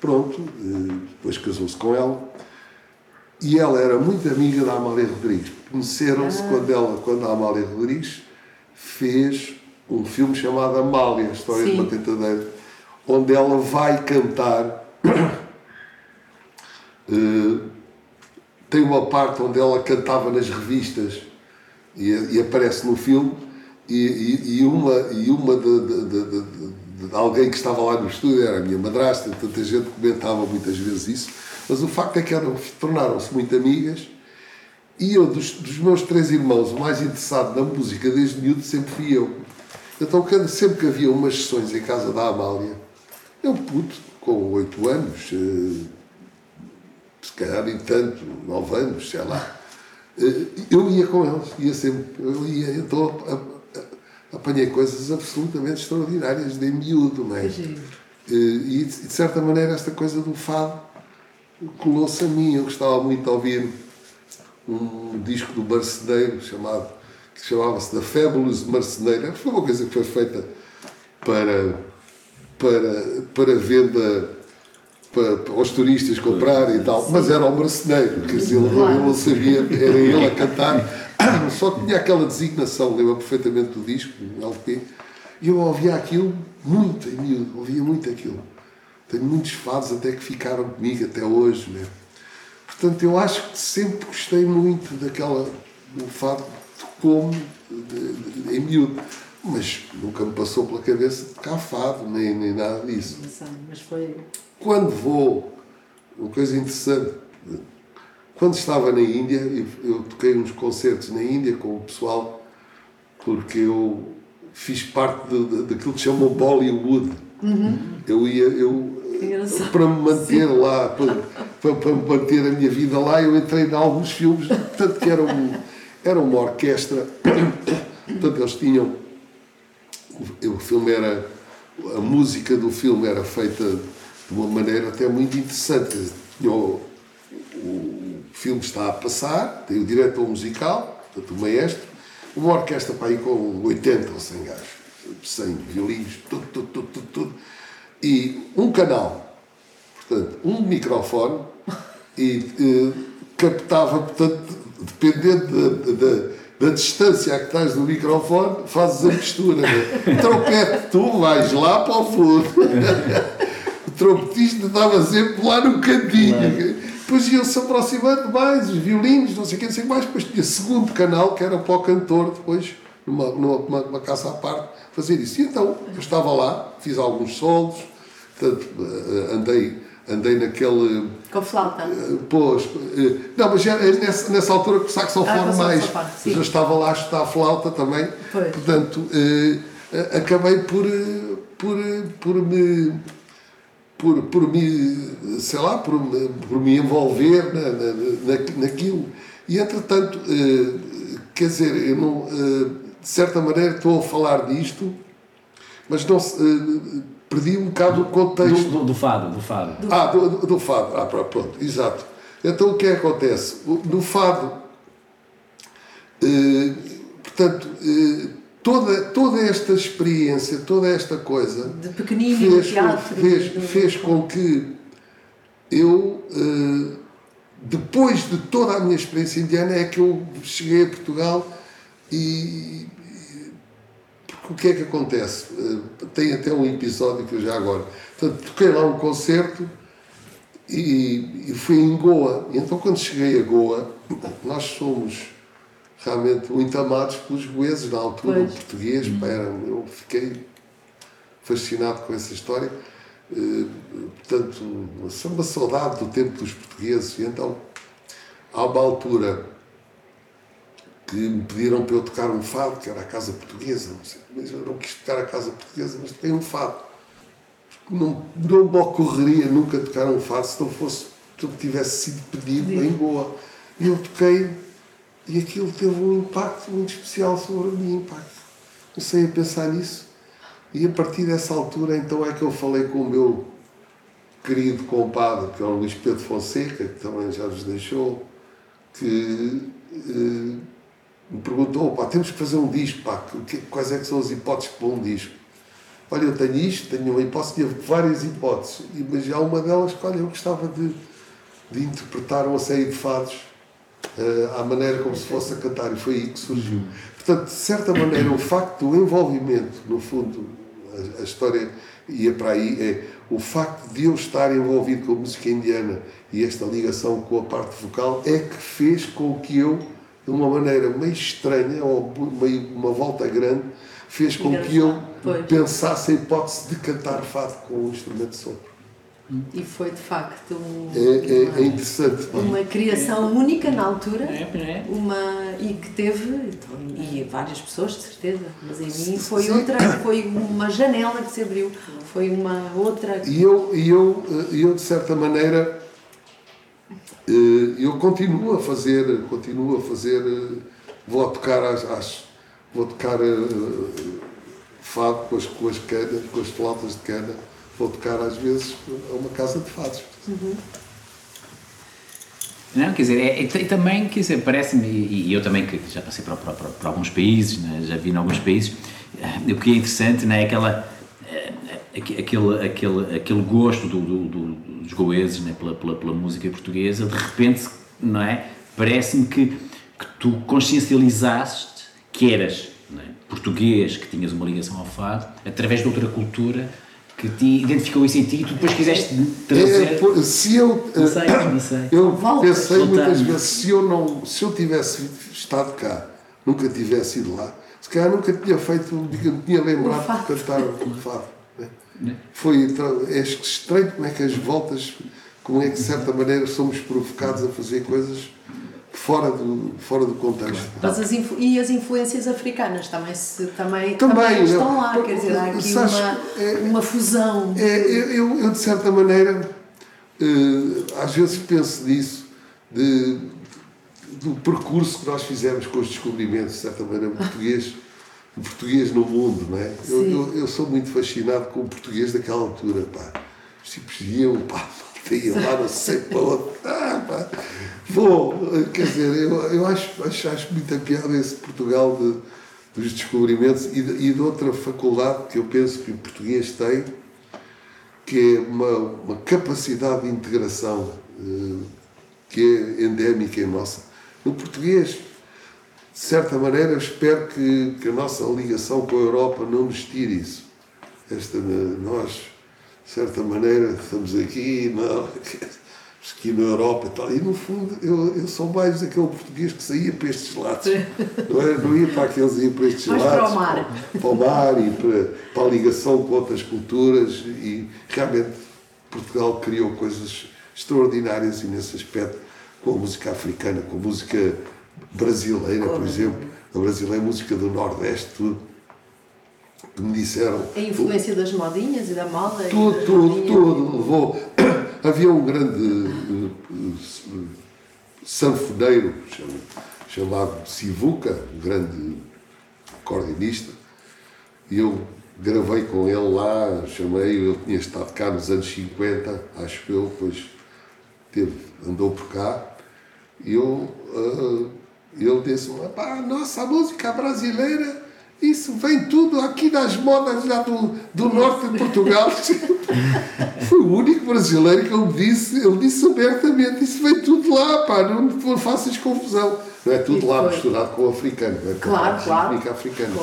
pronto, eh, depois casou-se com ela. E ela era muito amiga da Amália Rodrigues. Conheceram-se ah. quando, ela, quando a Amália Rodrigues fez um filme chamado Amália, a História Sim. de uma Tentadeira, onde ela vai cantar eh, tem uma parte onde ela cantava nas revistas e, e aparece no filme e, e, e uma, e uma de, de, de, de, alguém que estava lá no estúdio era a minha madrasta, tanta gente comentava muitas vezes isso, mas o facto é que tornaram-se muito amigas e eu, dos, dos, meus três irmãos, o mais interessado na música desde miúdo sempre fui eu. Então, sempre que havia umas sessões em casa da Amália, eu puto, com oito anos, eh, se calhar em tanto, nove anos, sei lá. eh, eu ia com eles, ia sempre, eu ia, então apanhei coisas absolutamente extraordinárias de miúdo, não é? Eh, E de certa maneira esta coisa do fado colou-se a mim. Eu gostava muito de ouvir um disco do marceneiro chamado, que chamava-se The Fabulous Marceneiro. Foi uma coisa que foi feita para, para, para venda para, para os turistas comprarem e tal, mas era o marceneiro, quer dizer, ele, ele não sabia, era ele a cantar, só tinha aquela designação, lembro perfeitamente do disco, do LP, e eu ouvia aquilo muito em miúdo, ouvia muito aquilo. Tenho muitos fados até que ficaram comigo até hoje, né? Portanto, eu acho que sempre gostei muito daquela, do fado como de- de- em miúdo. Mas nunca me passou pela cabeça tocar fado, nem, nem nada disso. Mas foi. Quando vou, uma coisa interessante, quando estava na Índia, eu, eu toquei uns concertos na Índia com o pessoal, porque eu fiz parte de, de- daquilo que chamam Bollywood. Eu ia, eu, para me manter lá, para, para, para me manter a minha vida lá, eu entrei em alguns filmes, tanto que era, um, era uma orquestra, portanto eles tinham, o, filme era, a música do filme era feita de uma maneira até muito interessante, o, o filme está a passar, tem o diretor musical, portanto o maestro, uma orquestra para aí com 80 ou 100 gajos, 100 violinos, tudo, tudo, tudo, tudo, tudo, e um canal, portanto, um microfone e eh, captava, portanto, dependendo da, da, da distância a que estás do microfone, fazes a mistura. Né? Trompete, tu vais lá para o fundo. o trompetista estava sempre lá no cantinho. Depois iam-se aproximando mais, os violinos, não sei o que, não sei o que mais. Depois tinha segundo canal, que era para o cantor, depois, numa, numa, numa, numa casa à parte, fazer isso. E então, eu estava lá, fiz alguns solos, portanto, eh, andei, andei naquele. Com flauta. eh, Pois, eh, não, mas já, é nessa, nessa altura que o saxofone Ah, mais. saxofone, eu estava lá a estudar flauta também. Pois. Portanto, eh, acabei por, por, por me. Por, por me, sei lá, por, me- por me envolver na, na, na- naquilo. E entretanto, quer dizer, eu não, de certa maneira estou a falar disto, mas não se- perdi um bocado o contexto. Do, do, do fado, do fado. Ah, do, do, do fado. Ah, pronto, pronto, exato. Então o que é que acontece? O- No fado, eh, portanto, eh, toda, toda esta experiência, toda esta coisa De pequenino, no fez, teatro. fez, fez com que eu, eh, depois de toda a minha experiência indiana, é que eu cheguei a Portugal e. o que é que acontece? Eh, Tem até um episódio que eu já agora. Portanto, toquei lá um concerto e, e fui em Goa. E então, quando cheguei a Goa, nós somos realmente muito amados pelos goeses na altura, Pois. o português. pá, era- eu fiquei fascinado com essa história. Eh, portanto, são uma saudade do tempo dos portugueses. E então, há uma altura que me pediram para eu tocar um fado, que era a Casa Portuguesa. Não sei, mas eu não quis tocar a Casa Portuguesa, mas toquei um fado. Não, não me ocorreria nunca tocar um fado se não fosse se eu tivesse sido pedido em Goa. E eu toquei e aquilo teve um impacto muito especial sobre mim. Impacto. Comecei a pensar nisso. E a partir dessa altura, então, é que eu falei com o meu querido compadre, que é o Luís Pedro Fonseca, que também já nos deixou, que eh, me perguntou, pá, temos que fazer um disco, pá, que- quais é que são as hipóteses para um disco? Olha, eu tenho isto, tenho uma hipótese, tinha várias hipóteses, mas há uma delas que, olha, eu gostava de, de interpretar uma série de fados eh, à maneira como se fosse a cantar, e foi aí que surgiu. Portanto, de certa maneira, o facto do envolvimento, no fundo, a, a história ia para aí, é o facto de eu estar envolvido com a música indiana e esta ligação com a parte vocal é que fez com que eu, de uma maneira meio estranha, ou meio uma volta grande, fez com que eu pois. pensasse a hipótese de cantar fado com um instrumento de sopro. E foi de facto um- É, é, é interessante. uma criação única na altura. É, é. Uma, e que teve, e várias pessoas de certeza, mas em mim foi Sim. outra, foi uma janela que se abriu, foi uma outra. E eu, e eu, eh, eu de certa maneira, eu continuo a fazer, continuo a fazer, eh, vou a tocar às, às vou tocar uh, fado com as, com as canas, com as flautas de cana, vou tocar às vezes a uma casa de fados. Uhum. Não, quer dizer, é, é, também, quer dizer, parece-me, e, e, eu também que já passei por, por, por alguns países, né, já vi em alguns países, o que é interessante não é aquela aquele, aquele, aquele gosto do, do, do, dos goeses né, pela, pela, pela, música portuguesa, de repente, não é? Parece-me que, que tu consciencializaste que eras é? português, que tinhas uma ligação ao fado, através de outra cultura que te identificou isso em ti e tu depois quiseste trazer. É, se eu. Não sei, não sei. Eu pensei muitas vezes, se eu, não, se eu tivesse estado cá, nunca tivesse ido lá, se calhar nunca tinha feito, nunca tinha lembrado de cantar o fado. Foi é estranho como é que as voltas, como é que de certa maneira somos provocados a fazer coisas fora do, fora do contexto. Mas as e as influências africanas também, se, também, também, também estão lá, quer dizer, há aqui uma, é, uma fusão. É, eu, eu, de certa maneira, eh, às vezes penso nisso, de, do percurso que nós fizemos com os descobrimentos, de certa maneira, português o português no mundo, não é? Eu, eu, eu, sou muito fascinado com o português daquela altura, pá. Os tipos iam, pá, iam lá, não sei para onde. Ah, pá. Vou, quer dizer, eu, eu acho, acho, acho muita piada esse Portugal de, dos descobrimentos e de, e de outra faculdade que eu penso que o português tem, que é uma, uma capacidade de integração eh, que é endémica em nossa. No português, de certa maneira, espero que, que a nossa ligação com a Europa não nos tire isso. Esta, nós, de certa maneira, estamos aqui, não, aqui na Europa e tal. E, no fundo, eu, eu sou mais aquele português que saía para estes lados. Não, é? não ia para aqueles, ia para estes mais lados. para o mar. Para, para o mar e para, para a ligação com outras culturas. E realmente, Portugal criou coisas extraordinárias e nesse aspecto, com a música africana, com a música brasileira, por exemplo, a brasileira, música do Nordeste, tudo, que me disseram. A influência das modinhas e da moda? Tudo, tudo, tudo. Levou. Havia um grande uh, sanfoneiro chamado Sivuca, um grande cordinista, e eu gravei com ele lá, chamei, ele tinha estado cá nos anos 50, acho eu, depois teve, andou por cá, e eu uh, e ele disse: pá, nossa música brasileira, isso vem tudo aqui das modas lá do, do norte de Portugal. Foi o único brasileiro que ele disse, ele disse abertamente: Isso vem tudo lá, pá, não, faças confusão. Não é tudo lá misturado com o africano, é? Claro, com claro. música africana.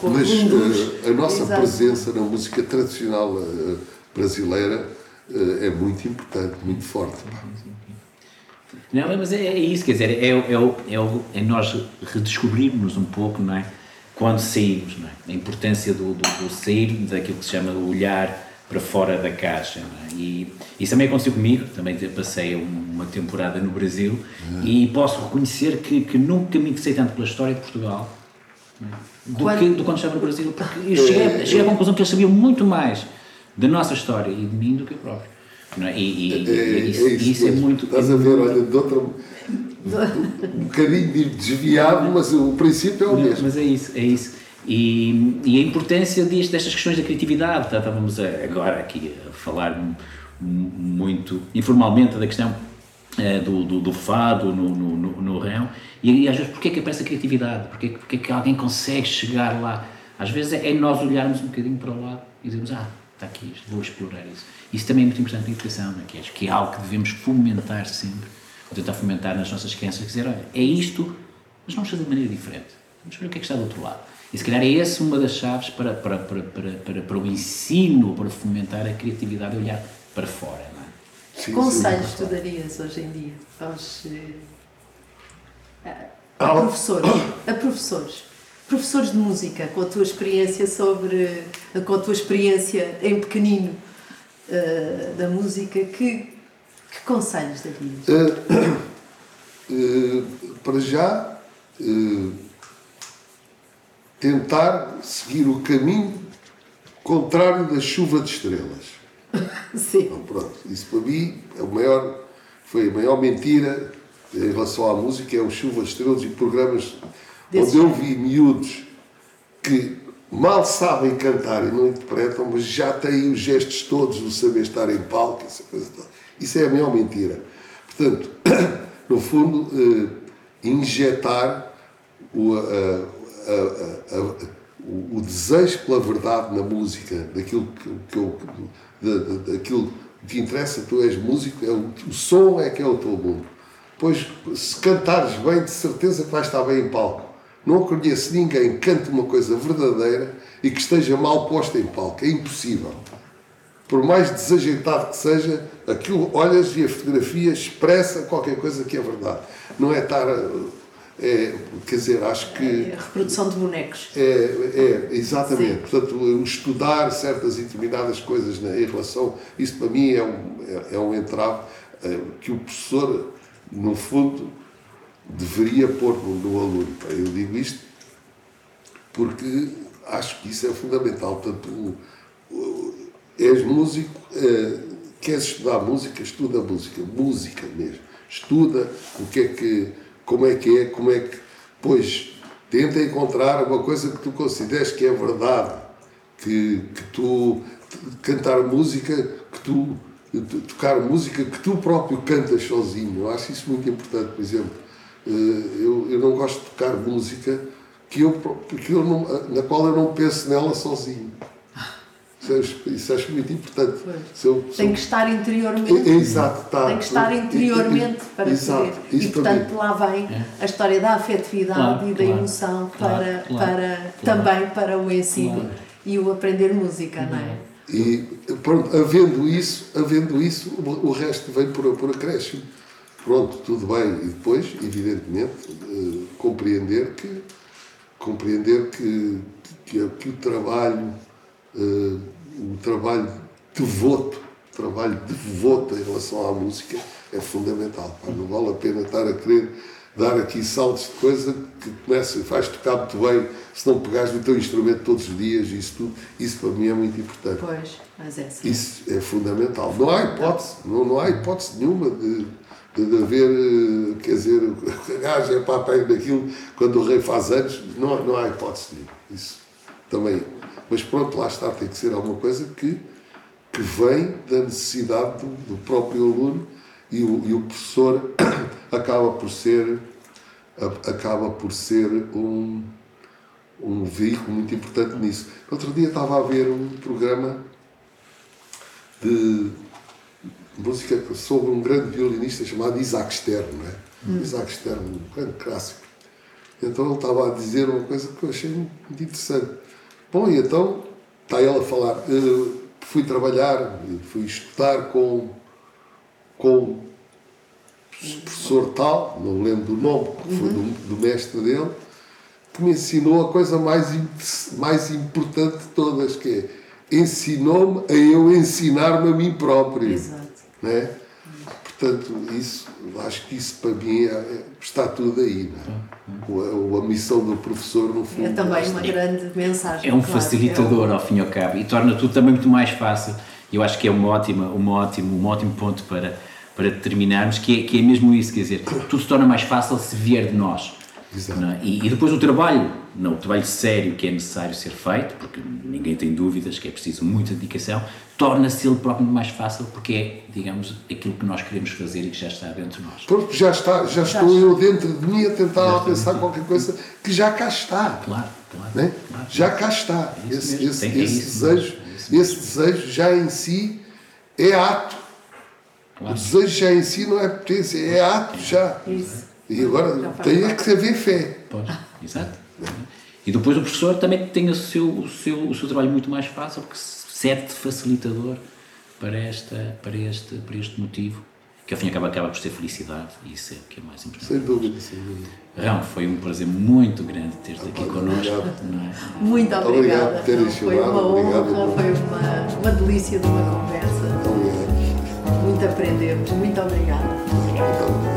Com, Mas uh, a nossa Exato. presença na música tradicional uh, brasileira uh, é muito importante, muito forte. Pá. Não, mas é, é isso, quer dizer, é, é, é, é nós redescobrirmos um pouco, não é? Quando saímos, não é? A importância do, do, do sair daquilo que se chama o olhar para fora da caixa. É? E isso também aconteceu comigo, também passei uma temporada no Brasil uhum. e posso reconhecer que, que nunca me interessei tanto pela história de Portugal é? do, quando... que, do quando estava no Brasil, porque eu cheguei, cheguei à conclusão que eles sabiam muito mais da nossa história e de mim do que eu próprio. É? E, e, é, isso, é isso, isso é muito. Estás a ver, olha, de outra. um bocadinho desviado, mas o princípio é o mesmo. Mas é isso, é isso. E, e a importância disto, destas questões da criatividade, tá, estávamos agora aqui a falar muito informalmente da questão eh, do, do, do, fado no, no, no, no rão, e, e às vezes, porquê é que aparece a criatividade? Porquê, porquê é que alguém consegue chegar lá? Às vezes é, é nós olharmos um bocadinho para o lado e dizermos, ah, está aqui isto, vou explorar isso. Isso também é muito importante na educação, é? que acho que é algo que devemos fomentar sempre, ou tentar fomentar nas nossas crianças, dizer, olha, é isto, mas vamos fazer de maneira diferente. Vamos ver o que é que está do outro lado. E se calhar é essa uma das chaves para, para, para, para, para, para o ensino, para fomentar a criatividade, olhar para fora. Não é? Sim, Conselhos tu darias hoje em dia aos eh, a, a professores? A professores professores de música, com a tua experiência sobre, com a tua experiência em pequenino uh, da música, que, que conselhos darias? Uh, uh, para já, tentar seguir o caminho contrário da chuva de estrelas. Sim. Então, pronto, isso para mim é o maior, foi a maior mentira em relação à música é o Chuva Estrelas e programas Desse onde eu vi miúdos que mal sabem cantar e não interpretam, mas já têm os gestos todos do saber estar em palco, essa coisa toda. Isso é a maior mentira. Portanto, no fundo, eh, injetar o, a- a- a- o, desejo pela verdade na música, daquilo que, que eu, da- daquilo que interessa, tu és músico, é o, o som é que é o teu mundo. Pois, se cantares bem, de certeza que vais estar bem em palco. Não conheço ninguém que cante uma coisa verdadeira e que esteja mal posta em palco. É impossível. Por mais desajeitado que seja, aquilo olhas e a fotografia expressa qualquer coisa que é verdade. Não é estar. É, quer dizer, acho que. A reprodução de bonecos. É, é, exatamente. Portanto, o estudar certas e determinadas coisas em relação. Isso para mim é um, é, é um entrave eh, que o professor, no fundo, deveria pôr no, no aluno. Eu digo isto porque acho que isso é fundamental. Portanto, és músico, eh, queres estudar música, estuda música, música mesmo. Estuda o que é que, como é que é, como é que. Pois, tenta encontrar uma coisa que tu consideres que é verdade, que, que tu cantar música, que tu- tocar música que tu próprio cantas sozinho. Eu acho isso muito importante, por exemplo. Eh, Eu, eu não gosto de tocar música que eu, que eu não, na qual eu não penso nela sozinho. Isso acho, isso acho muito importante. Se eu- se Tem eu- que estar interiormente. É, exato, tá. Tem que estar interiormente para Exato, poder. isso E portanto também. lá vem a história da afetividade Claro, e da claro. emoção Claro, para, claro, para claro. também para o ensino Claro. e o aprender música, não é? E pronto, havendo isso, havendo isso, o o resto vem por, por acréscimo. Pronto, tudo bem. E depois, evidentemente, eh, compreender que compreender que, que, que o trabalho, eh, o trabalho devoto, o trabalho devoto em relação à música é fundamental. pá. Não vale a pena estar a querer dar aqui saltos de coisa que começa, vais tocar muito bem se não pegares no teu instrumento todos os dias, isso tudo, isso para mim é muito importante. Pois, mas é assim. Isso é fundamental. Não há hipótese, não, não há hipótese nenhuma de, de, de haver, eh, quer dizer, gajo é pega daquilo quando o rei faz anos, não, não há hipótese nenhuma. Isso também. Mas pronto, lá está, tem que ser alguma coisa que, que vem da necessidade do, do próprio aluno e o, e o professor acaba por ser acaba por ser um, um veículo muito importante nisso. Outro dia estava a ver um programa de música sobre um grande violinista chamado Isaac Stern, não é? Isaac Stern, um grande clássico. Então ele estava a dizer uma coisa que eu achei muito interessante. Bom, e então está ele a falar. "Eh, fui trabalhar, fui estudar com, com o professor tal, não lembro do nome, que foi do, do mestre dele, que me ensinou a coisa mais, mais importante de todas, que é ensinou-me a eu ensinar-me a mim próprio. Exato. Né? Portanto, isso, acho que isso para mim é- é- está tudo aí. Né? O- a, a missão do professor, no fundo. É também uma que- grande mensagem. É um claro. facilitador, É ao fim e ao cabo, e torna tudo também muito mais fácil. E Eu acho que é uma ótima, uma ótimo, um ótimo ponto para, para determinarmos que é, que é mesmo isso, quer dizer, tudo se torna mais fácil se vier de nós. É? E, e depois o trabalho, não, o trabalho sério que é necessário ser feito, porque ninguém tem dúvidas que é preciso muita dedicação, torna-se ele próprio mais fácil porque é, digamos, aquilo que nós queremos fazer e que já está dentro de nós. Pronto, já está, já estou está. eu dentro de mim a tentar pensar qualquer coisa que já cá está. Claro, claro. né? claro. Já cá está. É esse mesmo. esse, Tem- é esse desejo, É mesmo. esse desejo já em si é ato. Claro. O desejo já em si não é potência, é ato já. Isso. E agora tem é que haver fé. Pois, exato. E depois o professor também tem o seu, o seu, o seu trabalho muito mais fácil, porque serve de facilitador para, esta, para, este, para este motivo, que ao fim acaba, acaba por ser felicidade, e isso é o que é mais importante. Sem dúvida, sem dúvida. Rão, foi um prazer muito grande ter-te aqui connosco. obrigado. é? Muito Obrigado obrigada. por terem foi uma honra, obrigado. foi uma, uma delícia de uma conversa. Obrigado. Muito aprendemos. Muito obrigada. Muito obrigado.